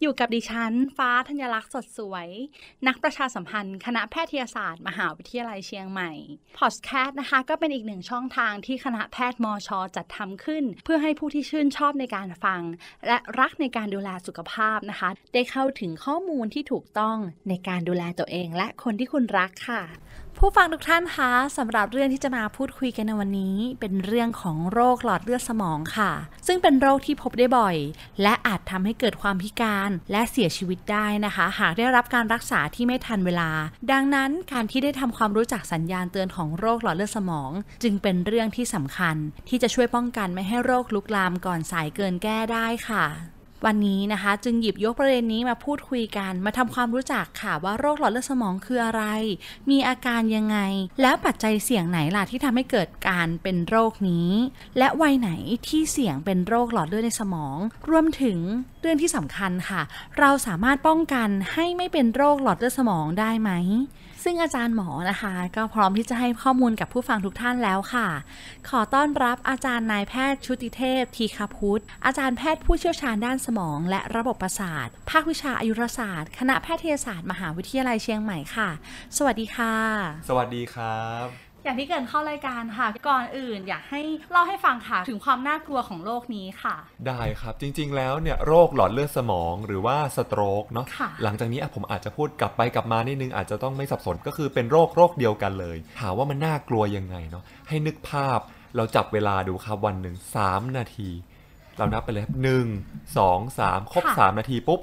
อยู่กับดิฉัน ฟ้าธัญลักษณ์สดสวย นักประชาสัมพันธ์ คณะแพทยศาสตร์ มหาวิทยาลัยเชียงใหม่ Podcast นะคะ ก็เป็นอีกหนึ่งช่องทางที่คณะแพทย์มอชอจัดทำขึ้น เพื่อให้ผู้ที่ชื่นชอบในการฟัง และรักในการดูแลสุขภาพนะคะ ได้เข้าถึงข้อมูลที่ถูกต้องในการดูแลตัวเอง และคนที่คุณรักค่ะ ผู้ฟังทุกท่านคะสำหรับเรื่องที่จะมาพูดคุยกันในวันนี้ เป็นเรื่องของโรคหลอดเลือดสมองค่ะ ซึ่งเป็นโรคที่พบได้บ่อย และอาจทำให้เกิดความพิการและเสียชีวิตได้นะคะ หากได้รับการรักษาที่ไม่ทันเวลา ดังนั้นการที่ได้ทำความรู้จักสัญญาณเตือนของโรคหลอดเลือดสมอง จึงเป็นเรื่องที่สำคัญ ที่จะช่วยป้องกันไม่ให้โรคลุกลามก่อนสายเกินแก้ได้ค่ะ วันนี้นะคะ จึงหยิบยกประเด็นนี้มาพูดคุยกัน มาทำความรู้จักค่ะว่าโรคหลอดเลือดสมองคืออะไร มีอาการยังไง แล้วปัจจัยเสี่ยงไหนล่ะที่ทำให้เกิดการเป็นโรคนี้ และวัยไหนที่เสี่ยงเป็นโรคหลอดเลือดในสมอง รวมถึงเรื่องที่สำคัญค่ะ เราสามารถป้องกันให้ไม่เป็นโรคหลอดเลือดสมองได้ไหม ซึ่งอาจารย์หมอนะคะ ก็พร้อมที่จะให้ข้อมูลกับผู้ฟังทุกท่านแล้วค่ะ ขอต้อนรับอาจารย์นายแพทย์ชุติเทพ ทีคาพุทธ อาจารย์แพทย์ผู้เชี่ยวชาญด้านสมอง และระบบประสาท ภาควิชาอายุรศาสตร์ คณะแพทยศาสตร์ มหาวิทยาลัยเชียงใหม่ค่ะ สวัสดีค่ะ สวัสดีครับ อย่างที่เกรินเข้ารายการค่ะ ก่อนอื่นอยากให้เล่าให้ฟังค่ะ ถึงความน่ากลัวของโรคนี้ค่ะ ได้ครับจริง ๆ แล้วเนี่ยโรคหลอดเลือดสมองหรือว่าสโตรกเนาะค่ะหลังจากนี้อะผมอาจจะพูดกลับไปกลับมานิดนึงอาจจะต้องไม่สับสนก็คือเป็นโรคโรคเดียวกันเลยถามว่ามันน่ากลัวยังไงเนาะให้นึกภาพเราจับเวลาดูครับวันหนึ่ง3 นาที เรานับไปเลยครับหนึ่งสองสามครบค่ะสามนาทีปุ๊บ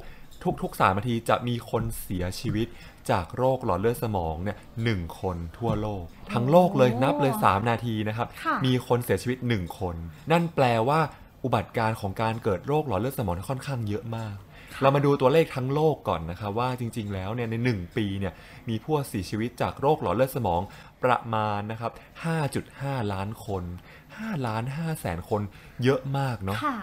ทุกๆ 3 นาทีจะมีคนเสียชีวิต จากโรคหลอดเลือดสมองเนี่ยหนึ่งคนทั่วโลก ทั้งโลกเลยนับเลย 3 นาทีนะครับค่ะมีคนเสียชีวิต 1 คน นั่นแปลว่าอุบัติการณ์ของการเกิดโรคหลอดเลือดสมองค่อนข้างเยอะมาก เรามาดูตัวเลขทั้งโลกก่อนนะครับว่าจริง ๆ แล้วเนี่ยใน 1 ปีเนี่ยมีผู้เสียชีวิตจากโรคหลอดเลือดสมองประมาณนะครับ 5.5 ล้านคน 5 ล้าน5แสนคนเยอะมากเนาะค่ะ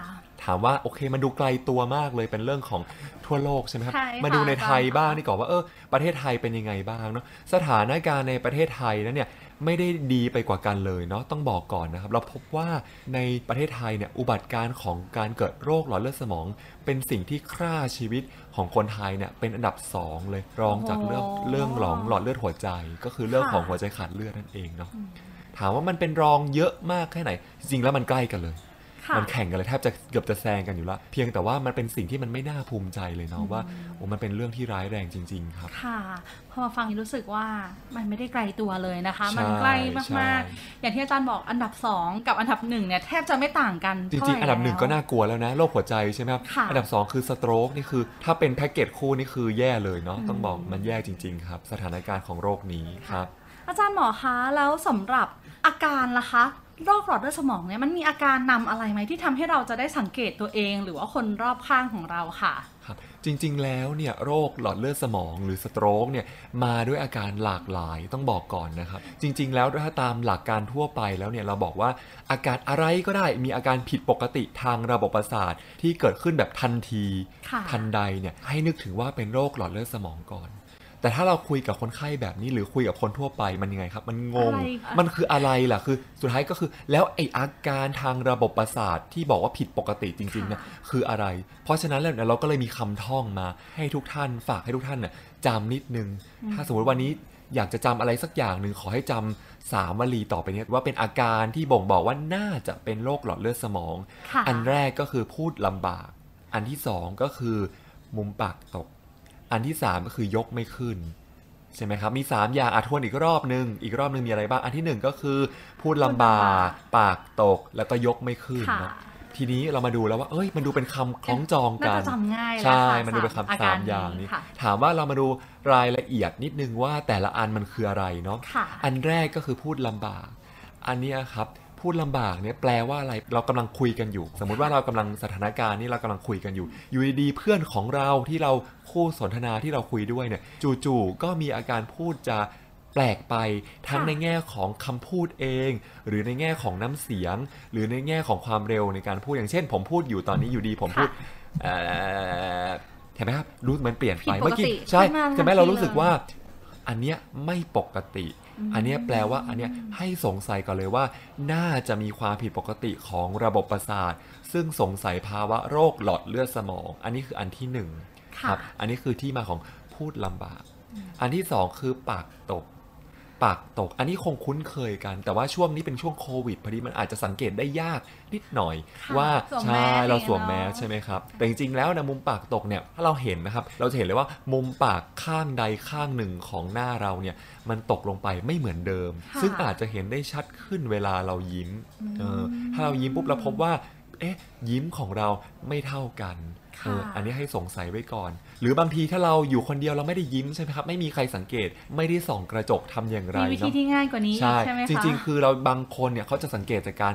ถามว่าโอเคมันดูไกลตัวมากเลยเป็นเรื่องของทั่วโลกใช่ไหมครับใช่ค่ะมาดูในไทยอาจารย์บ้างดีกว่าว่าเออประเทศไทยเป็นยังไงบ้างเนาะสถานการณ์ในประเทศไทยนั้นเนี่ยไม่ได้ดีไปกว่ากันเลยเนาะต้องบอกก่อนนะครับเราพบว่าในประเทศไทยเนี่ยอุบัติการณ์ของการเกิดโรคหลอดเลือดสมอง เป็นสิ่งที่ฆ่าชีวิตของคนไทยเนี่ยเป็นอันดับสองเลยรองจากเรื่องโอ้เรื่องหลองหลอดเลือดหัวใจ ก็คือเรื่องค่ะของหัวใจขาดเลือดนั่นเองเนาะถามว่ามันเป็นรองเยอะมากแค่ไหน จริงๆแล้วมันใกล้กันเลยค่ะ มันแข่งกันเลยแทบจะเกือบจะแซงกันอยู่แล้วเพียงแต่ว่ามันเป็นสิ่งที่มันไม่น่าภูมิใจเลยเนาะว่าโอ้มันเป็นเรื่องที่ร้ายแรงจริง ๆ ครับ ค่ะพอมาฟังรู้สึกว่ามันไม่ได้ไกลตัวเลยนะคะใช่มันใกล้ใช่มากๆ อย่างที่อาจารย์บอกอันดับ 2 กับอันดับหนึ่งเนี่ยแทบจะไม่ต่างกันจเท่าริงไหๆอันดับหนึ่งก็แล้วน่ากลัวแล้วนะโรคหัวใจใช่ไหมครับค่ะอันดับ 2 คือสโตรกนี่คือ ถ้าเป็นแพ็กเกจคู่นี่คือแย่เลยเนาะต้องบอกมันแย่จริง ๆ ครับ สถานการณ์ของโรคนี้ครับ อาจารย์หมอคะแล้วสำหรับอาการล่ะคะ โรคหลอดเลือดสมองเนี่ยมันมีอาการนำอะไรไหมที่ทำให้เราจะได้สังเกตตัวเอง หรือว่าคนรอบข้างของเราค่ะครับจริงๆ แล้วเนี่ยโรคหลอดเลือดสมองหรือสโตรกเนี่ยมาด้วยอาการหลากหลายต้องบอกก่อนนะครับ จริง ๆ แล้วถ้าตามหลักการทั่วไปแล้วเนี่ยเราบอกว่าอาการอะไรก็ได้มีอาการผิดปกติทางระบบประสาทที่เกิดขึ้นแบบทันทีค่ะทันใดเนี่ยให้นึกถึงว่าเป็นโรคหลอดเลือดสมองก่อน แต่ถ้าเราคุยกับคนไข้แบบนี้หรือคุยกับคนทั่วไปมันยังไงครับ มันงงอะไรคะมันคืออะไรล่ะคือ สุดท้ายก็คือแล้วไออาการทางระบบประสาทที่บอกว่าผิดปกติจริงๆเนี่ยคืออะไร เพราะฉะนั้นแล้วเนี่ยเราก็เลยมีคำท่องมาให้ทุกท่านฝากให้ทุกท่านเนี่ยจำนิดนึง ถ้าสมมติวันนี้อยากจะจำอะไรสักอย่างหนึ่งขอให้จำสามวลีต่อไปเนี้ว่าเป็นอาการที่บ่งบอกว่าน่าจะเป็นโรคหลอดเลือดสมองค่ะอันแรกก็คือพูดลำบาก อันที่สองก็คือมุมปากตก อันที่สามก็คือยกไม่ขึ้นใช่ไหมครับ มี 3 อย่างอาทวนอีกรอบหนึ่งอีกรอบหนึ่งมีอะไรบ้าง อันที่หนึ่งก็คือ พูดลำบากปากตกแล้วก็ยกไม่ขึ้นค่ะเนอะทีนี้เรามาดูแล้วว่า เอ้ย มันดูเป็นคำคล้องจองกัน่านจะจำง่ายแล้วใช่ค่ะมันดูเป็นสามอาคำกาสารมอย่างนี้ค่ะถามว่าเรามาดูรายละเอียดนิดนึงว่าแต่ละอันมันคืออะไรเนาะค่ะอันแรกก็คือพูดลำบาก อันเนี้ยครับ พูดลำบากเนี่ยแปลว่าอะไรเรากำลังคุยกันอยู่ สมมุติว่าเรากำลังสถานการณ์นี่เรากำลังคุยกันอยู่ อยู่ดีๆเพื่อนของเราที่เราคู่สนทนาที่เราคุยด้วยเนี่ยจู่ๆก็มีอาการพูดจะแปลกไปทั้งค่ะในแง่ของคำพูดเอง หรือในแง่ของน้ำเสียง หรือในแง่ของความเร็วในการพูดอย่างเช่น ผมพูดอยู่ตอนนี้อยู่ดีผมพูดเอ่อเห็นไหมครับรู้มันเปลี่ยนไปผิดปกติเมื่อกี้ใช่ขึ้นมาใช่ไหมทันทีเรารู้สึกเลยว่าอันเนี้ยไม่ปกติ อันเนี้ยแปลว่าอันเนี้ยให้สงสัยก่อนเลยว่า น่าจะมีความผิดปกติของระบบประสาท ซึ่งสงสัยภาวะโรคหลอดเลือดสมอง อันนี้คืออันที่หนึ่งค่ะครับ อันนี้คือที่มาของพูดลำบาก อันที่สองคือปากตก ปากตก อันนี้คงคุ้นเคยกัน แต่ว่าช่วงนี้เป็นช่วงโควิดพอดีมันอาจจะสังเกตได้ยากนิดหน่อยค่ะว่าสวมใช่แมสเราสวมอย่างแมเงี้ยสเนอะใช่ไหมครับ แต่จริงๆแล้วนะมุมปากตกเนี่ยถ้าเราเห็นนะครับ เราจะเห็นเลยว่ามุมปากข้างใดข้างหนึ่งของหน้าเราเนี่ยมันตกลงไปไม่เหมือนเดิมค่ะซึ่งอาจจะเห็นได้ชัดขึ้นเวลาเรายิ้มเออถ้าเรายิ้มปุ๊บเราพบว่า เอ๊ะ ยิ้มของเราไม่เท่ากันค่ะเอออันนี้ให้สงสัยไว้ก่อน หรือบางทีถ้าเราอยู่คนเดียวเราไม่ได้ยิ้มใช่ไหมครับ ไม่มีใครสังเกต ไม่ได้ส่องกระจกทำอย่างไรมีวิธีเนาะที่ง่ายกว่านี้อีกใช่ใช่ไหมคะจริง ๆ คือเราบางคนเนี่ยเขาจะสังเกตจากการ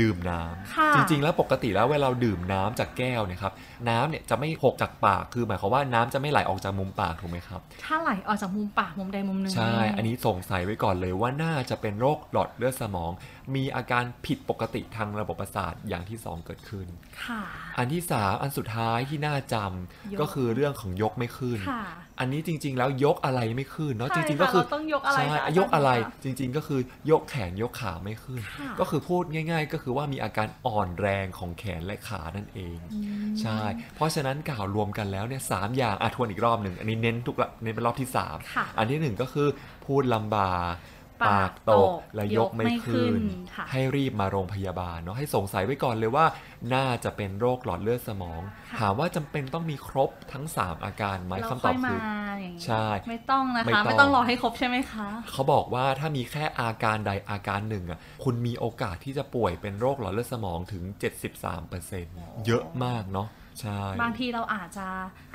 ดื่มน้ำค่ะจริง ๆ แล้วปกติแล้วเวลาเราดื่มน้ำจากแก้วเนี่ยครับน้ำเนี่ยจะไม่หกจากปากคือหมายความว่าน้ำจะไม่ไหลออกจากมุมปากถูกไหมครับ ถ้าไหลออกจากมุมปากมุมใดมุมหนึ่งใช่ อันนี้สงสัยไว้ก่อนเลยว่าน่าจะเป็นโรคหลอดเลือดสมอง มีอาการผิดปกติทางระบบประสาทอย่างที่สองเกิดขึ้น ค่ะ อันที่สามอันสุดท้ายที่น่าจำยกก็คือเรื่องของยกไม่ขึ้นค่ะ อันนี้จริง ๆ แล้วยกอะไรไม่ขึ้นเนาะใช่จริง ๆ ก็คือค่ะเราต้องยกอะไรใช่คะยกอะไรอาจารย์คะจริง ๆ ก็คือยกแขนยกขาไม่ขึ้นค่ะก็คือพูดง่าย ๆ ก็คือว่ามีอาการอ่อนแรงของแขนและขานั่นเองอืมใช่ เพราะฉะนั้นกล่าวรวมกันแล้วเนี่ยสามอย่างอะทวนอีกรอบหนึ่งอันนี้เน้นทุกละเน้นเป็นรอบที่สามค่ะอันที่หนึ่งก็คือพูดลำบาก ปาปากกตตกกและยกไม่ยกไม่ขึ้ขึ้นนค่ะให้รีบมาโรงพยาบาลเนาะให้สงสัยไว้ก่อนเลยว่า น่าจะเป็นโรคหลอดเลือดสมองค่ะถามว่าจำเป็นต้องมีครบทั้ง 3 อาการไหมเราคำตค่ออบยมาคืออย่างนี้ใช่ ไม่ต้องนะไม่คะต้องไม่ต้องรอให้ครบใช่ไหมคะ เขาบอกว่าถ้ามีแค่อาการใดอาการหนึ่งอะคุณมีโอกาสที่จะป่วยเป็นโรคหลอดเลือดสมองถึง 73%เยอะมากเนาะใช่ บางทีเราอาจจะ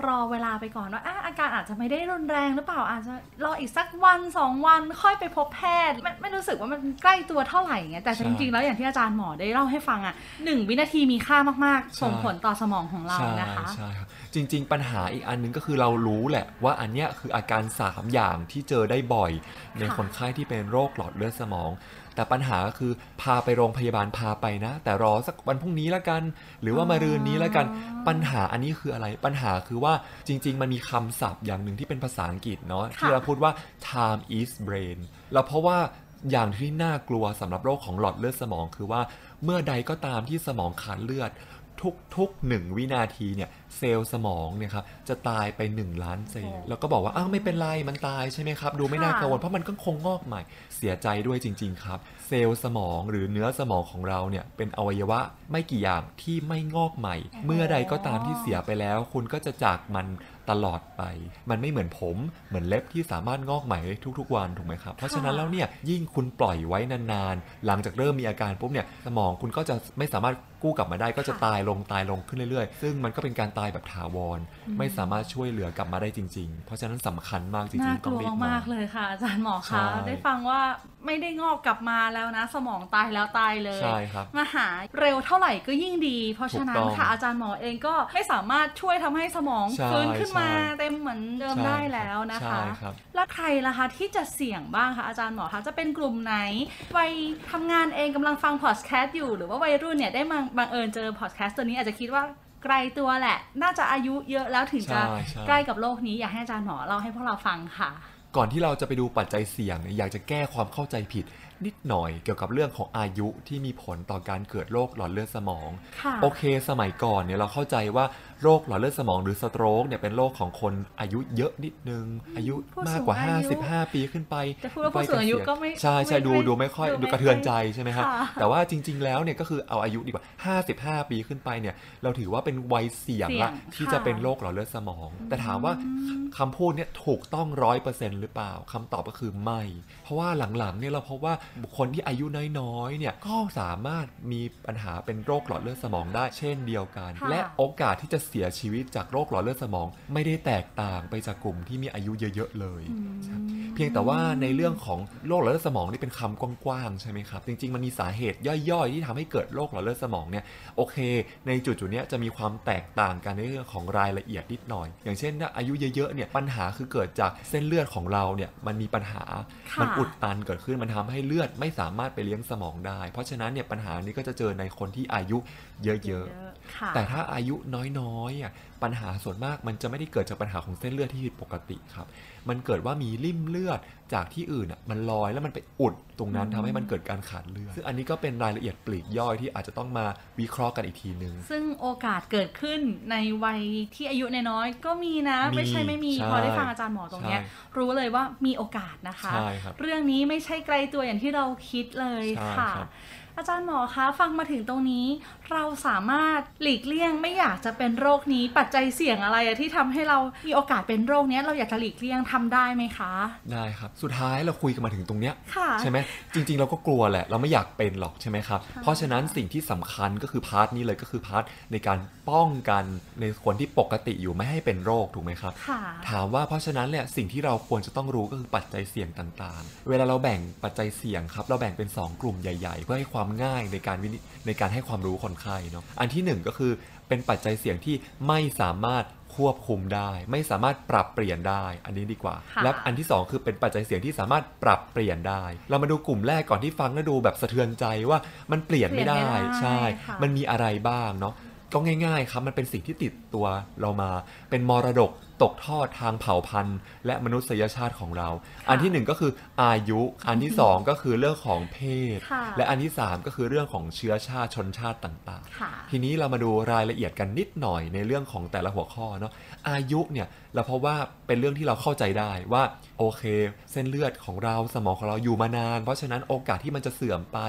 รอเวลาไปก่อนว่าอะอาการอาจจะไม่ได้รุนแรงหรือเปล่าอาจจะรออีกสักวันสองวันค่อยไปพบแพทย์ไม่ไม่รู้สึกว่ามันใกล้ตัวเท่าไหร่ไงแต่ใช่จริงๆแล้วอย่างที่อาจารย์หมอได้เล่าให้ฟังอะหนึ่งวินาทีมีค่ามากๆ ส่งใช่ผลต่อสมองของเราใช่นะคะใช่ครับจริง ๆ ปัญหาอีกอันหนึงก็คือเรารู้แหละว่าอันเนี้ยคืออาการ 3 อย่างที่เจอได้บ่อย ในค่ะคนไข้ที่เป็นโรคหลอดเลือดสมอง แต่ปัญหาก็คือพาไปโรงพยาบาลพาไปนะ แต่รอสักวันพรุ่งนี้ละกัน หรือว่ามารืนนี้ละกัน ปัญหาอันนี้คืออะไร ปัญหาคือว่าจริง ๆ มันมีคำศัพท์อย่างหนึ่งที่เป็นภาษาอังกฤษเนาะที่เราพูดว่า time is brain แล้วเพราะว่าอย่างที่น่ากลัวสำหรับโรคของหลอดเลือดสมองคือว่าเมื่อใดก็ตามที่สมองขาดเลือดทุกๆหนึ่งวินาทีเนี่ย เซลล์สมองเนี่ยครับจะตายไป 1 ล้านเซลล์โอ้แล้วก็บอกว่าอ้าวไม่เป็นไรมันตายใช่ไหมครับ ดูไม่น่าค่ะกังวลเพราะมันก็คงงอกใหม่ เสียใจด้วยจริง ๆ ครับ เซลล์สมองหรือเนื้อสมองของเราเนี่ยเป็นอวัยวะไม่กี่อย่างที่ไม่งอกใหม่ เมื่อใดก็ตามที่เสียไปแล้ว คุณก็จะจากมันตลอดไป มันไม่เหมือนผม เหมือนเล็บที่สามารถงอกใหม่ได้ทุกๆวันถูกไหมครับ เพราะฉะนั้นแล้วเนี่ยยิ่งคุณปล่อยไว้นานๆ หลังจากเริ่มมีอาการปุ๊บเนี่ยสมองคุณก็จะไม่สามารถกู้กลับมาได้ก็จะค่ะตายลงตายลงขึ้นเรื่อยๆ ซึ่งมันก็เป็นการตายแบบถาวร ไม่สามารถช่วยเหลือกลับมาได้จริง ๆ เพราะฉะนั้นสำคัญมากจริน่างๆกต้องลัวรีบมากๆเลยค่ะ อาจารย์หมอใช่คะได้ฟังว่าไม่ได้งอกกลับมาแล้วนะ สมองตายแล้วตายเลยใช่ครับมาหาเร็วเท่าไหร่ก็ยิ่งดี เพราะฉะนั้ถูนกต้องค่ะอาจารย์หมอเองก็ไม่สามารถช่วยทำให้สมองใช่ฟื้นขึ้นมาใช่เต็มเหมือนเดิมใช่ได้แล้วนะใช่คะครับแล้วใครล่ะคะที่จะเสี่ยงบ้างคะอาจารย์หมอคะจะเป็นกลุ่มไหนวัยทำงานเองกำลังฟังพอดแคสต์อยู่หรือว่าวัยรุ่นเนี่ยได้มาบังเอิญเจอพอดแคสต์ตัวนี้อาจจะคิดว่า ไกลตัวแหละ น่าจะอายุเยอะแล้วถึงจะใช่ใช่ใกล้กับโลกนี้อยากให้อาจารย์หมอเล่าให้พวกเราฟังค่ะ ก่อนที่เราจะไปดูปัจจัยเสี่ยงเนี่ยอยากจะแก้ความเข้าใจผิด นิดหน่อยเกี่ยวกับเรื่องของอายุที่มีผลต่อการเกิดโรคหลอดเลือดสมองค่ะโอเค สมัยก่อนเนี่ยเราเข้าใจว่า โรคหลอดเลือดสมองหรือสโตรกเนี่ยเป็นโรคของคนอายุเยอะนิดนึง อายุผู้มากกว่าสูงอายุ55 ปีขึ้นไปจะพูดว่าผู้สูงอายุก็ไม่ใช่ใช่ไม่ดูไม่ดูไม่ค่อยดูดูไม่กระเทือนค่อยใจใช่ไหมครับค่ะแต่ว่าจริง ๆ แล้วเนี่ยก็คือเอาอายุดีกว่า 55 ปีขึ้นไปเนี่ยเราถือว่าเป็นวัยเสี่ยงเสี่ยละงที่ค่ะจะเป็นโรคหลอดเลือดสมอง แต่ถามว่าคำพูดเนี่ยถูกต้องร้อยเปอร์เซ็นต์หรือเปล่าคำตอบก็คือไม่ เพราะว่าหลังๆเนี่ยเราพบว่าบุคคลที่อายุน้อยๆเนี่ยก็สามารถมีปัญหาเป็นโรคหลอดเลือดสมองได้เช่นเดียวกันค่ะและโอกาสที่จะเสียชีวิตจากโรคหลอดเลือดสมอง ไม่ได้แตกต่างไปจากกลุ่มที่มีอายุเยอะ ๆ เลยอืมเพียงแต่ว่าในเรื่องของโรคหลอดเลือดสมองนี่เป็นคำกว้างๆใช่ไหมครับ จริง ๆ มันมีสาเหตุย่อยๆ ที่ทำให้เกิดโรคหลอดเลือดสมองเนี่ยโอเค ในจุดจุดๆเนี้ยจะมีความแตกต่างกันในเรื่องของรายละเอียดนิดหน่อย อย่างเช่นถ้าอายุเยอะๆเนี่ยปัญหาคือเกิดจากเส้นเลือดของเราเนี่ยมันมีปัญหาค่ะมันอุดตันเกิดขึ้นมันทำให้เลือดไม่สามารถไปเลี้ยงสมองได้ เพราะฉะนั้นเนี่ยปัญหานี้ก็จะเจอในคนที่อายุเยอะๆค่ะแต่ถ้าอายุน้อยๆอะปัญหาส่วนมากมันจะไม่ได้เกิดจากปัญหาของเส้นเลือดที่ผิดปกติครับ มันเกิดว่ามีริ่มเลือดจากที่อื่นอะมันลอยแล้วมันไปอุดตรงนั้นอืมทำให้มันเกิดการขาดเลือดซึ่งอันนี้ก็เป็นรายละเอียดปลีกย่อยที่อาจจะต้องมาวิเคราะห์กันอีกทีนึง ซึ่งโอกาสเกิดขึ้นในวัยที่อายุน้อยๆก็มีนะมีไม่ใช่ไม่มีใช่พอได้ฟังอาจารย์หมอตรงเนี้ยใช่รู้เลยว่ามีโอกาสนะคะใช่ครับเรื่องนี้ไม่ใช่ไกลตัวอย่างที่เราคิดเลยใช่ค่ะครับ อาจารย์หมอคะฟังมาถึงตรงนี้ เราสามารถหลีกเลี่ยงไม่อยากจะเป็นโรคนี้ปัจจัยเสี่ยงอะไรอะที่ทำให้เรามีโอกาสเป็นโรคเนี้ยเราอยากจะหลีกเลี่ยงทำได้ไหมคะ ได้ครับสุดท้ายเราคุยกันมาถึงตรงเนี้ยค่ะใช่ไหมจริง ๆ เราก็กลัวแหละ เราไม่อยากเป็นหรอกใช่ไหมครับเพราะฉะนั้นสิ่งที่สำคัญก็คือ part นี้เลยก็คือ part ในการป้องกันในคนที่ปกติอยู่ไม่ให้เป็นโรคถูกไหมครับค่ะถามว่าเพราะฉะนั้นเนี่ยสิ่งที่เราควรจะต้องรู้ก็คือปัจจัยเสี่ยงต่างๆ เวลาเราแบ่งปัจจัยเสี่ยงครับเราแบ่งเป็น 2 กลุ่มใหญ่ ๆ เพื่อให้ความง่ายในการวินิในการให้ความรู้คนไข้เนาะอันที่หนึ่งก็คือเป็นปัจจัยเสี่ยงที่ไม่สามารถควบคุมได้ ไม่สามารถปรับเปลี่ยนได้ อันนี้ดีกว่าค่ะและอันที่สองคือเป็นปัจจัยเสี่ยงที่สามารถปรับเปลี่ยนได้ เรามาดูกลุ่มแรกก่อนที่ฟังแล้วดูแบบสะเทือนใจว่ามันเปลี่ยนไม่ได้เปลี่ยนไม่ได้ใช่ค่ะมันมีอะไรบ้างเนาะก็ง่ายๆครับมันเป็นสิ่งที่ติดตัวเรามาเป็นมรดก ตกทอดทางเผ่าพันธุ์ และมนุษยชาติของเรา อันที่หนึ่งก็คืออายุ อันที่สองก็คือเรื่องของเพศค่ะและอันที่สามก็คือเรื่องของเชื้อชาติชนชาติต่างค่ะๆทีนี้เรามาดูรายละเอียดกันนิดหน่อยในเรื่องของแต่ละหัวข้อเนาะ อายุเนี่ยเราเพราะว่าเป็นเรื่องที่เราเข้าใจได้ว่าโอเค เส้นเลือดของเราสมองของเราอยู่มานาน เพราะฉะนั้นโอกาสที่มันจะเสื่อมไป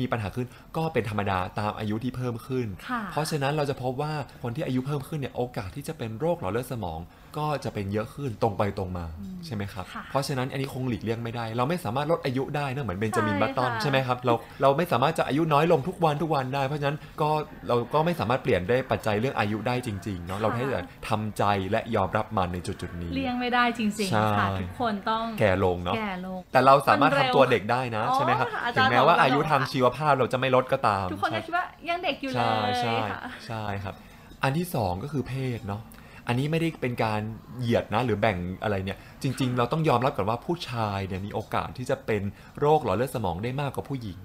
มีปัญหาขึ้นก็เป็นธรรมดาตามอายุที่เพิ่มขึ้นค่ะเพราะฉะนั้นเราจะพบว่าคนที่อายุเพิ่มขึ้นเนี่ยโอกาสที่จะเป็นโรคหลอดเลือดสมองก็จะเป็นเยอะขึ้นตรงไปตรงมาใช่ไหมครับค่ะเพราะฉะนั้นอันนี้คงหลีกเลี่ยงไม่ได้ เราไม่สามารถลดอายุได้นะเหมือนเบนจามินใช่บัตตันค่ะใช่ไหมครับเราเราไม่สามารถจะอายุน้อยลงทุกวันทุกวันได้ เพราะฉะนั้นก็เราก็ไม่สามารถเปลี่ยนได้ปัจจัยเรื่องอายุได้จริงๆเนาะเราให้แต่ทำใจและยอมรับมันในจุดจุดๆนี้ เลี่ยงไม่ได้จริงใช่ๆค่ะทุกคนต้องแก่ลงเนาะแก่ลงแต่เราสามารถมันเร็วทำตัวเด็กได้นะอ๋อใช่ไหมครับอาถึจางรย์แม้ว่าบอกว่าอายุทางเราชีวภาพเราจะไม่ลดก็ตาม ทุกคนใช่ก็คิดว่ายังเด็กอยู่เลใช่ยใช่ค่ะใช่ครับ อันที่สองก็คือเพศเนาะ อันนี้ไม่ได้เป็นการเหยียดนะหรือแบ่งอะไรเนี่ย จริง ๆ เราต้องยอมรับก่อนว่าผู้ชายเนี่ยมีโอกาสที่จะเป็นโรคหลอดเลือดสมองได้มากกว่าผู้หญิง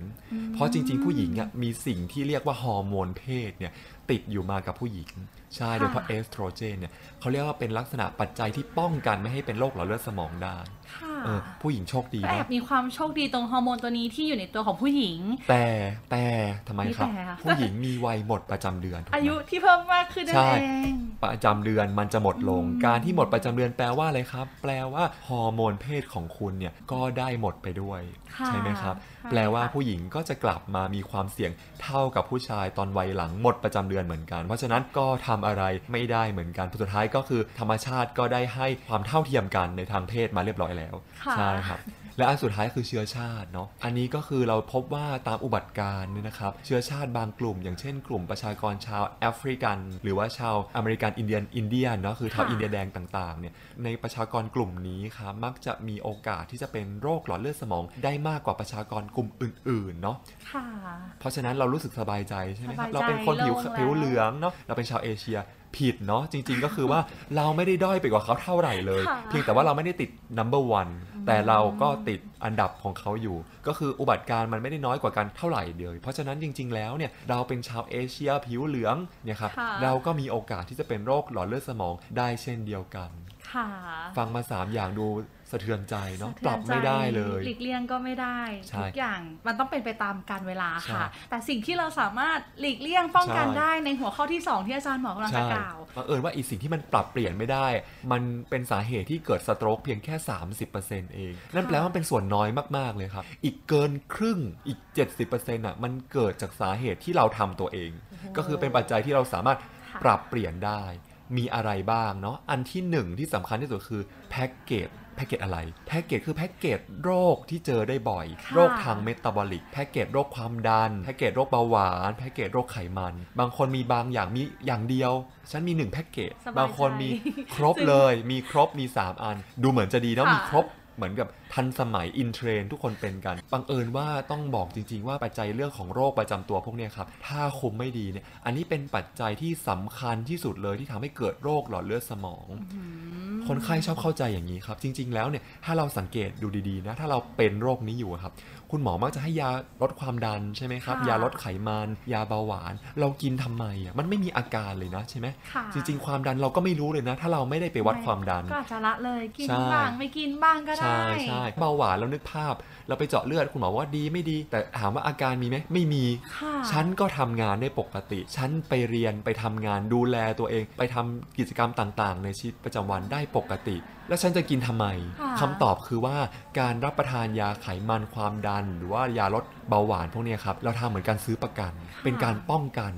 เพราะจริง ๆ ผู้หญิงอะมีสิ่งที่เรียกว่าฮอร์โมนเพศเนี่ยติดอยู่มากับผู้หญิง ใช่โดยเฉพาะเอสโตรเจนเนี่ยเขาเรียกว่าเป็นลักษณะปัจจัยที่ป้องกันไม่ให้เป็นโรคหลอดเลือดสมองได้ค่ะเออ ผู้หญิงโชคดีก็แอนะบมีความโชคดีตรงฮอร์โมนตัวนี้ที่อยู่ในตัวของผู้หญิง แต่แต่ทำไมครับมีแต่อะผู้หญิงมีวัยหมดประจำเดือนถูกไหมอายุที่เพิ่มมากขึ้นนั่นใช่เองประจำเดือนมันจะหมดลง การที่หมดประจำเดือนแปลว่าอะไรครับ แปลว่าฮอร์โมนเพศของคุณเนี่ยก็ได้หมดไปด้วยค่ะใช่ไหมครับใช่แปลว่าค่ะผู้หญิงก็จะกลับมามีความเสี่ยงเท่ากับผู้ชายตอนวัยหลังหมดประจำเดือนเหมือนกัน เพราะฉะนั้นก็ทำอะไรไม่ได้เหมือนกันสุดท้ายก็คือธรรมชาติก็ได้ให้ความเท่าเทียมกันในทางเพศมาเรียบร้อยแล้วค่ะใช่ครับ และอันสุดท้ายคือเชื้อชาติเนาะอันนี้ก็คือเราพบว่าตามอุบัติการณ์เนี่ยนะครับเชื้อชาติบางกลุ่ม อย่างเช่นกลุ่มประชากรชาวแอฟริกัน หรือว่าชาวอเมริกันอินเดียนอินเดียนเนาะคือชาวค่ะอินเดียแดงต่างๆเนี่ยในประชากรกลุ่มนี้ครับมักจะมีโอกาสที่จะเป็นโรคหลอดเลือดสมอง ได้มากกว่าประชากรกลุ่มอื่นๆเนาะค่ะเพราะฉะนั้นเรารู้สึกสบายใจใช่ไหมครับสบายใจเราเป็นคนผิวโล่งแล้วผิวเหลืองเนาะเราเป็นชาวเอเชีย ผิดเนาะจริง ๆ ก็คือว่าเราไม่ได้ด้อยไปกว่าเขาเท่าไหร่เลยค่ะเพียงแต่ว่าเราไม่ได้ติด number one แต่เราก็ติดอันดับของเขาอยู่ ก็คืออุบัติการณ์มันไม่ได้น้อยกว่ากันเท่าไหร่เดียวเพราะฉะนั้นจริง ๆ แล้วเนี่ยเราเป็นชาวเอเชียผิวเหลืองเนี่ยครับค่ะเราก็มีโอกาสที่จะเป็นโรคหลอดเลือดสมองได้เช่นเดียวกันค่ะ ฟังมาสามอย่างดูสะเทือนใจเนาะสะเทืปอนรับไม่ได้เลยหลีกเลี่ยงก็ไม่ได้ใช่ทุกอย่างมันต้องเป็นไปตามการเวลาค่ะใช่แต่สิ่งที่เราสามารถหลีกเลี่ยงป้องกันใช่ได้ในหัวข้อที่ 2 ที่อาจารย์หมอกำลังจะใช่กล่าวบังเอิญว่าอีกสิ่งที่มันปรับเปลี่ยนไม่ได้ มันเป็นสาเหตุที่เกิดสโตรกเพียงแค่ 30%เอง นั่นแปลว่ามันเป็นส่วนน้อยมากๆเลยครับ อีกเกินครึ่งอีก 70%อะมันเกิดจากสาเหตุที่เราทำตัวเอง ก็คือเป็นปัจจัยที่เราสามารถค่ะปรับเปลี่ยนได้ มีอะไรบ้างเนาะอันที่หนึ่งที่สำคัญที่สุดคือแพ็กเกจแพ็กเกจอะไรแพ็กเกจคือแพ็กเกจโรคที่เจอได้บ่อย ค่ะโรคทาง metabolic แพ็กเกจโรคความดัน แพ็กเกจโรคเบาหวานแพ็กเกจโรคไขมัน บางคนมีบางอย่างมีอย่างเดียว ฉันมีหนึ่งแพ็กเกจสบายใจบางคนมีครบจริงเลย มีครบมี 3 อัน ดูเหมือนจะดีเนาะค่ะ มีครบเหมือนกับ ทันสมัย in trend ทุกคนเป็นกัน บังเอิญว่าต้องบอกจริง ๆ ว่าปัจจัยเรื่องของโรคประจำตัวพวกเนี้ยครับ ถ้าคุมไม่ดีเนี่ย อันนี้เป็นปัจจัยที่สำคัญที่สุดเลยที่ทำให้เกิดโรคหลอดเลือดสมอง คนไข้ชอบเข้าใจอย่างนี้ครับ จริง ๆ แล้วเนี่ย ถ้าเราสังเกตดูดีๆนะ ถ้าเราเป็นโรคนี้อยู่อะครับ คุณหมอมักจะให้ยาลดความดันใช่ไหมครับค่ะยาลดไขมัน ยาเบาหวาน เรากินทำไมอะ มันไม่มีอาการเลยนะใช่ไหมค่ะจริง ๆ ความดันเราก็ไม่รู้เลยนะ ถ้าเราไม่ได้ไปวัดความดัน ก็อาจจะละเลย กินใช่บ้างไม่กินบ้างก็ได้ ใช่ใช่เบาหวานเรานึกภาพ เราไปเจาะเลือดคุณหมอว่าดีไม่ดี แต่ถามว่าอาการมีไหมไม่มีค่ะฉันก็ทำงานได้ปกติ ฉันไปเรียนไปทำงานดูแลตัวเอง ไปทำกิจกรรมต่างๆ ในชีวิตประจำวันได้ปกติ แล้วฉันจะกินทำไมค่ะคำตอบคือว่าการรับประทานยาไขมันความดัน หรือว่ายาลดเบาหวานพวกเนี้ยครับเราทำเหมือนการซื้อประกัน เป็นการป้องกัน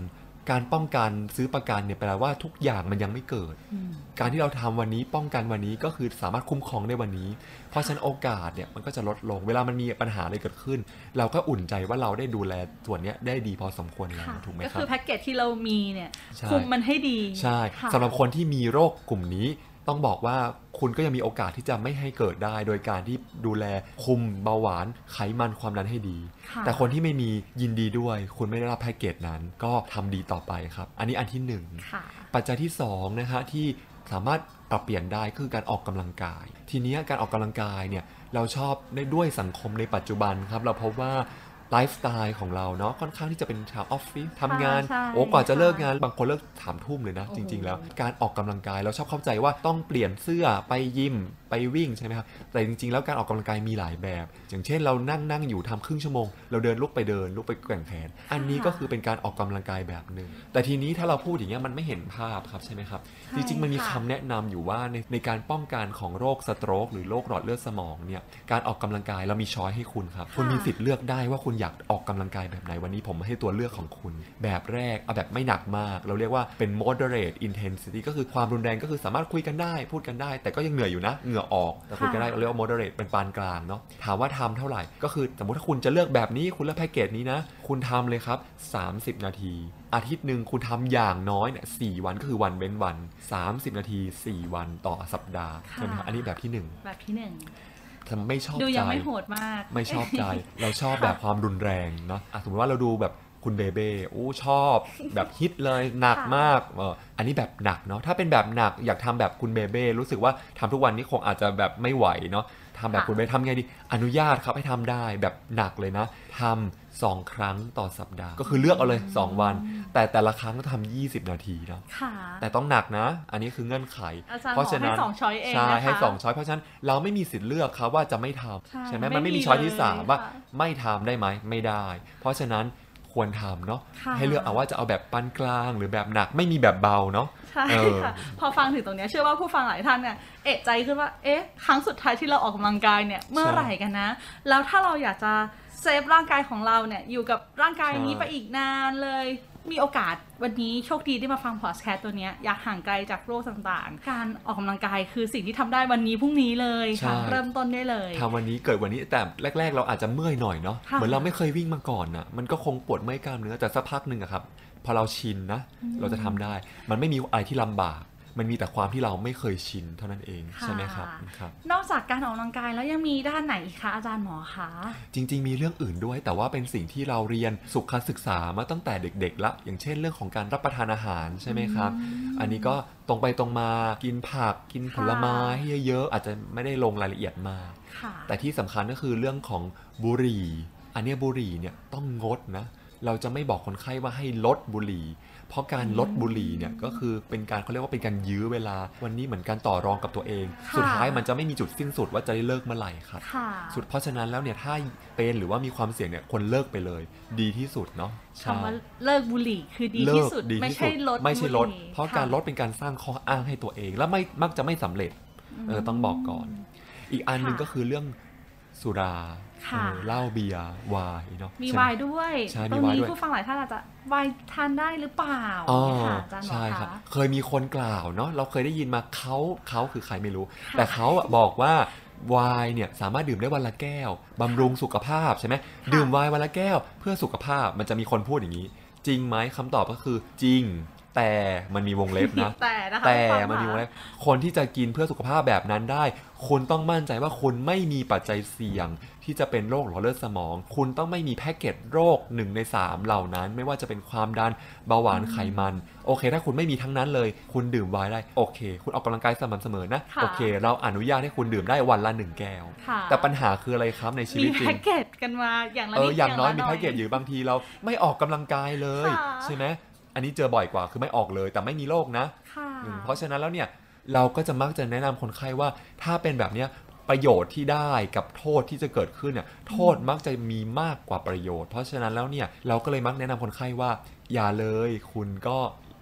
การป้องกันซื้อประกันเนี่ยแปลว่าทุกอย่างมันยังไม่เกิดอืมการที่เราทำวันนี้ป้องกันวันนี้ก็คือสามารถคุ้มครองได้วันนี้ เพราะฉะนั้นโอกาสเนี่ยมันก็จะลดลง เวลามันมีปัญหาอะไรเกิดขึ้น เราก็อุ่นใจว่าเราได้ดูแลส่วนเนี้ยได้ดีพอสมควรแล้วค่ะถูกไหมก็ครัคืบอแพ็กเกจที่เรามีเนี่ยใช่คุมมันให้ดีใช่ค่ะสำหรับคนที่มีโรคกลุ่มนี้ ต้องบอกว่าคุณก็ยังมีโอกาสที่จะไม่ให้เกิดได้ โดยการที่ดูแลคุมเบาหวานไขมันความดันให้ดีค่ะแต่คนที่ไม่มียินดีด้วย คุณไม่ได้รับแพ็กเกจนั้น ก็ทำดีต่อไปครับ อันนี้อันที่หนึ่งค่ะปัจจัยที่2นะฮะที่สามารถปรับเปลี่ยนได้คือการออกกำลังกาย ทีเนี้ยการออกกำลังกายเนี่ยเราชอบในด้วยสังคมในปัจจุบันครับ เราพบว่า ไลฟ์สไตล์ของเราเนาะค่อนข้างที่จะเป็นชาวออฟฟิศทำงาน ใช่โอ้กว่าจะค่ะเลิกงานบางคนเลิกสามทุ่มเลยนะ โอ้โห จริง ๆ แล้ว การออกกำลังกายเราชอบเข้าใจว่าต้องเปลี่ยนเสื้อไปยิม ไปวิ่งใช่ไหมครับ แต่จริงๆ แล้วการออกกำลังกายมีหลายแบบ อย่างเช่นเรานั่งนั่งอยู่ทำครึ่งชั่วโมง เราเดินลุกไปเดินลุกไปแกว่งแขน อันนี้ก็คือเป็นการออกกำลังกายแบบหนึ่ง แต่ทีนี้ถ้าเราพูดอย่างเงี้ยมันไม่เห็นภาพครับใช่ไหมครับ จริงๆ มันมีค่ะคำแนะนำอยู่ว่าในในการป้องกันของโรค stroke หรือโรคหลอดเลือดสมองเนี่ยการออกกำลังกายเรามีช้อยให้คุณครับ คุณมีสิทธิ์เลือกได้ว่าคุณอยากออกกำลังกายแบบไหนวันนี้ผมให้ตัวเลือกของคุณ แบบแรกเอาแบบไม่หนักมาก เราเรียกว่าเป็น moderate intensity ก็คือความรุนแรงก็คือสามารถคุยกันได้พูดกันได้ แต่ก็ยังเหนื่อยอยู่นะเหงื่อออก แต่คุยกันได้เราเรียกว่า moderate เป็นปานกลางเนาะถามว่าทำเท่าไหร่ ก็คือสมมติถ้าคุณจะเลือกแบบนี้คุณเลือกแพ็กเกจนี้นะ คุณทำเลยครับ 30 นาที อาทิตย์หนึ่งคุณทำอย่างน้อยเนี่ยสวันก็คือวันเว้นวัน 30 นาที 4 วันต่อสัปดาห์ค่ะใช่ไหมครับอันนี้แบบที่หนึ่งแบบที่หนึ่งทำไม่ชอบดูใจยังไม่โหดมาก ไม่ชอบใจ เราชอบแบบความรุนแรงเนาะอะสมมติว่าเราดูแบบ คุณเบเบ้อู้ชอบแบบฮิตเลยหนักค่ะมากเอออันนี้แบบหนักเนาะถ้าเป็นแบบหนักอยากทำแบบคุณเบเบ้รู้สึกว่าทำทุกวันนี้คงอาจจะแบบไม่ไหวเนาะทำแบบคุณเบเบ้ทำไงดี อนุญาตครับให้ทำได้แบบหนักเลยนะทำสองครั้งต่อสัปดาห์ ก็คือเลือกเอาเลย 2 วัน แต่แต่ละครั้งก็ทำ20 นาทีเนาะค่ะแต่ต้องหนักนะ อันนี้คือเงื่อนไขอาจารย์เพราะฉะนั้นบอกให้สองช้อยเองใช่นะคะให้สองช้อยเพราะฉะนั้นเราไม่มีสิทธิ์เลือกครับว่าจะไม่ทำใช่ใช่ไหมไม่มันไม่มีมีช้อยที่เลยสามว่าค่ะไม่ทำได้ไหมไม่ได้ เพราะฉะนั้น ควรทำเนาะค่ะให้เลือกเอาว่าจะเอาแบบปานกลางหรือแบบหนักไม่มีแบบเบาเนาะใช่เออค่ะพอฟังถึงตรงเนี้ยเชื่อว่าผู้ฟังหลายท่านเนี่ยเอะใจขึ้นว่าเอ๊ะครั้งสุดท้ายที่เราออกกำลังกายเนี่ยเมื่อไหร่กันนะ แล้วถ้าเราอยากจะเซฟร่างกายของเราเนี่ยอยู่กับร่างกายนี้ไปอีกนานเลย มีโอกาสวันนี้โชคดีได้มาฟังพอดแคสต์ตัวเนี้ยอยากห่างไกลจากโรคต่างๆ การออกกำลังกายคือสิ่งที่ทำได้วันนี้พรุ่งนี้เลยค่ะใช่เริ่มต้นได้เลยทำวันนี้เกิดวันนี้แต่แรก ๆ เราอาจจะเมื่อยหน่อยเนาะค่ะเหมือนเราไม่เคยวิ่งมาก่อนนะมันก็คงปวดเมื่อยกล้ามเนื้อแต่สักพักหนึ่งอะครับ พอเราชินนะ เราจะทำได้ มันไม่มีอะไรที่ลำบาก มันมีแต่ความที่เราไม่เคยชินเท่านั้นเองค่ะใช่ไหมครับครับ นอกจากการออกกำลังกายแล้วยังมีด้านไหนอีกคะอาจารย์หมอคะ จริง ๆ มีเรื่องอื่นด้วย แต่ว่าเป็นสิ่งที่เราเรียนสุขศึกษามาตั้งแต่เด็ก ๆ ละ อย่างเช่นเรื่องของการรับประทานอาหารใช่ไหมครับ อันนี้ก็ตรงไปตรงมากินผักกินผลไม้ให้เยอะๆอาจจะไม่ได้ลงรายละเอียดมากค่ะแต่ที่สำคัญก็คือเรื่องของบุหรี่ อันเนี้ยบุหรี่เนี่ยต้องงดนะเราจะไม่บอกคนไข้ว่าให้ลดบุหรี่ เพราะการลดบุหรี่เนี่ยก็คือเป็นการเขาเรียกว่าเป็นการยื้อเวลา วันนี้เหมือนการต่อรองกับตัวเองค่ะสุดท้ายมันจะไม่มีจุดสิ้นสุดว่าจะได้เลิกเมื่อไหร่ครับค่ะสุดเพราะฉะนั้นแล้วเนี่ยถ้าเป็นหรือว่ามีความเสี่ยงเนี่ยควรเลิกไปเลย ดีที่สุดเนาะใช่คำว่าเลิกบุหรี่คือดีเลิที่กสุดดีไม่ที่ใช่สุดลดไม่ใช่ลดบุหเพราะค่การลดเป็นการสร้างข้ออ้างให้ตัวเอง และไม่มักจะไม่สำเร็จเออต้องบอกก่อน อีกอันหนึ่งค่ะก็คือเรื่องสุราค่ะเออเหล้าเบียร์ไวน์เนาะมีใช่ไหวายด้วยใช่ตมีรงไวน์นี้ด้วยผู้ฟังหลายท่านอาจจะ วายทานได้หรือเปล่าอ๋อค่ะอาจารย์หมอใช่ครับคะเคยมีคนกล่าวเนาะเราเคยได้ยินมาเขาเขาคือใครไม่รู้ค่ะแต่เขาอะบอกว่าไวน์เนี่ยสามารถดื่มได้วันละแก้วบำรุงสุขภาพใช่ไหมดื่มไวน์วันละแก้ว เพื่อสุขภาพมันจะมีคนพูดอย่างนี้ จริงไหมคำตอบก็คือจริง แต่มันมีวงเล็บนะแต่นะคะแต่ผู้ฟังมันมีวงค่ะเล็บคนที่จะกินเพื่อสุขภาพแบบนั้นได้คุณต้องมั่นใจว่าคุณไม่มีปัจจัยเสี่ยง ที่จะเป็นโรคหลอดเลือดสมอง คุณต้องไม่มีแพ็กเกจโรคหนึ่งในสามเหล่านั้น ไม่ว่าจะเป็นความดันเบาหวานไขมัน โอเค ถ้าคุณไม่มีทั้งนั้นเลย คุณดื่มไวน์ได้โอเค คุณออกกำลังกายสม่ำเสมอนะค่ะโอเค เราอนุญาตให้คุณดื่มได้วันละหนึ่งแก้วค่ะแต่ปัญหาคืออะไรครับในชีมีวิตจริแพ็งกเกจกันมาอย่างละเอนิอดอย่างน้อยละมีแพ็กเกจอยู่บางทีเราไม่ออกกำลังกายเลยค่ะใช่ไหม อันนี้เจอบ่อยกว่าคือไม่ออกเลย แต่ไม่มีโรคนะค่ะอืมเพราะฉะนั้นแล้วเนี่ยเราก็จะมักจะแนะนำคนไข้ว่าถ้าเป็นแบบเนี้ยประโยชน์ที่ได้กับโทษที่จะเกิดขึ้นเนี่ยโทษมักจะมีมากกว่าประโยชน์ เพราะฉะนั้นแล้วเนี่ยเราก็เลยมักแนะนำคนไข้ว่า อย่าเลยคุณก็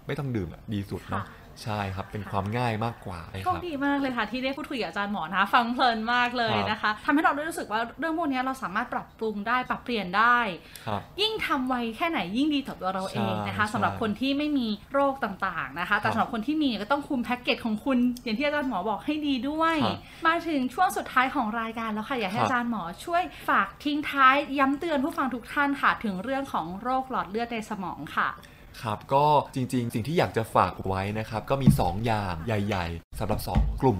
ไม่ต้องดื่มอะดีสุดเนาะค่ะ ใช่ครับ เป็นความง่ายมากกว่านะโชคครับดีมากเลยค่ะ ที่ได้พูดคุยกับอาจารย์หมอนะคะฟังเพลินมากเลยนะคะทำให้เราได้รู้สึกว่าเรื่องพวกนี้เราสามารถปรับปรุงได้ปรับเปลี่ยนได้ครับยิ่งทำไวแค่ไหนยิ่งดีต่อตัวเราเองนะคะใช่สำหรับคนที่ไม่มีโรคต่างๆนะคะ แต่ครับสำหรับคนที่มีก็ต้องคุมแพ็กเกจของคุณ อย่างที่อาจารย์หมอบอกให้ดีด้วยครับมาถึงช่วงสุดท้ายของรายการแล้วค่ะอยากให้ครับอาจารย์หมอช่วยฝากทิ้งท้ายย้ำเตือนผู้ฟังทุกท่านค่ะถึงเรื่องของโรคหลอดเลือดในสมองค่ะ ครับก็จริงๆ สิ่งที่อยากจะฝากไว้นะครับก็มี 2 อย่างใหญ่ ๆสำหรับ 2 กลุ่ม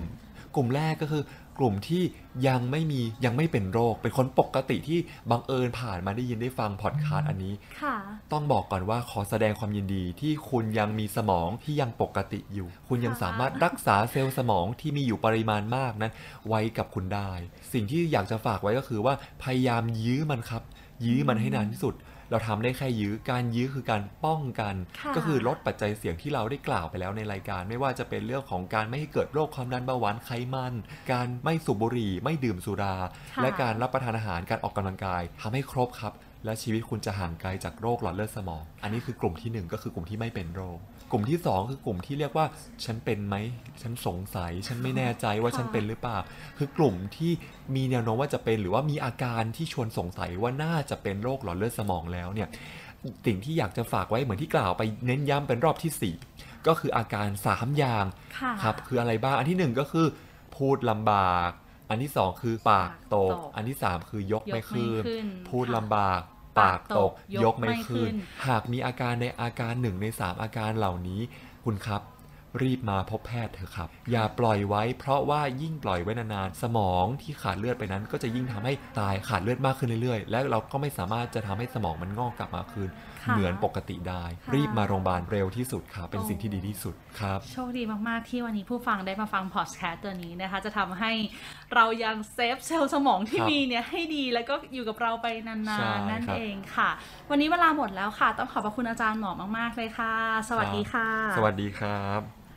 กลุ่มแรกก็คือกลุ่มที่ยังไม่มียังไม่เป็นโรค เป็นคนปกติที่บังเอิญผ่านมาได้ยินได้ฟังพอดคาสต์อันนี้ค่ะต้องบอกก่อนว่าขอแสดงความยินดีที่คุณยังมีสมองที่ยังปกติอยู่ คุณยังค่ะสามารถรักษาเซลล์สมองที่มีอยู่ปริมาณมากนั้น ไว้กับคุณได้ สิ่งที่อยากจะฝากไว้ก็คือว่าพยายามยื้อมันครับ ยื้อมันให้นานที่สุด เราทำได้แค่ยื้อการยื้อคือการป้องกันค่ะก็คือลดปัจจัยเสี่ยงที่เราได้กล่าวไปแล้วในรายการ ไม่ว่าจะเป็นเรื่องของการไม่ให้เกิดโรคความดันเบาหวานไขมัน การไม่สูบบุหรี่ ไม่ดื่มสุราค่ะและการรับประทานอาหารการออกกำลังกายทำให้ครบครับ และชีวิตคุณจะห่างไกลจากโรคหลอดเลือดสมอง อันนี้คือกลุ่มที่หนึ่งก็คือกลุ่มที่ไม่เป็นโรค กลุ่มที่สองคือกลุ่มที่เรียกว่า ฉันเป็นไหม ฉันสงสัย ฉันไม่แน่ใจว่าค่ะฉันเป็นหรือเปล่า คือกลุ่มที่มีแนวโน้มว่าจะเป็นหรือว่ามีอาการที่ชวนสงสัยว่าน่าจะเป็นโรคหลอดเลือดสมองแล้วเนี่ย สิ่งที่อยากจะฝากไว้เหมือนที่กล่าวไปเน้นย้ำเป็นรอบที่สี่ก็คืออาการสามอย่างค่ะครับคืออะไรบ้าง อันที่หนึ่งก็คือ พูดลำบาก อันที่สองคือปากตกปากตก อันที่สามคือยกยกไม่ขึ้นไม่ขึ้น พูดค่ะลำบากปากตก ยกยกไม่ไม่ขึ้ขึ้นนหากมีอาการในอาการหนึ่งในสามอาการเหล่านี้คุณครับรีบมาพบแพทย์เถอะครับ อย่าปล่อยไว้ เพราะว่ายิ่งปล่อยไว้นานๆ สมองที่ขาดเลือดไปนั้น ก็จะยิ่งทำให้ตายขาดเลือดมากขึ้นเรื่อยๆ และเราก็ไม่สามารถจะทำให้สมองมันงอกกลับมาคืนค่ะ เหมือนปกติได้ค่ะรีบมาโรงพยาบาลเร็วที่สุดครับเป็นโอ้สิ่งที่ดีที่สุดครับโชคดีมากๆที่วันนี้ผู้ฟังได้มาฟังพอดแคสต์ตัวนี้นะคะ จะทำให้เรายัง save เซลล์สมองที่ครับมีเนี่ยให้ดีแล้วก็อยู่กับเราไปนานใช่ๆนั่นครับเองค่ะ วันนี้เวลาหมดแล้วค่ะ ต้องขอบพระคุณอาจารย์หมอมากๆเลยค่ะ สวัสดีค่ะ สวัสดีครับ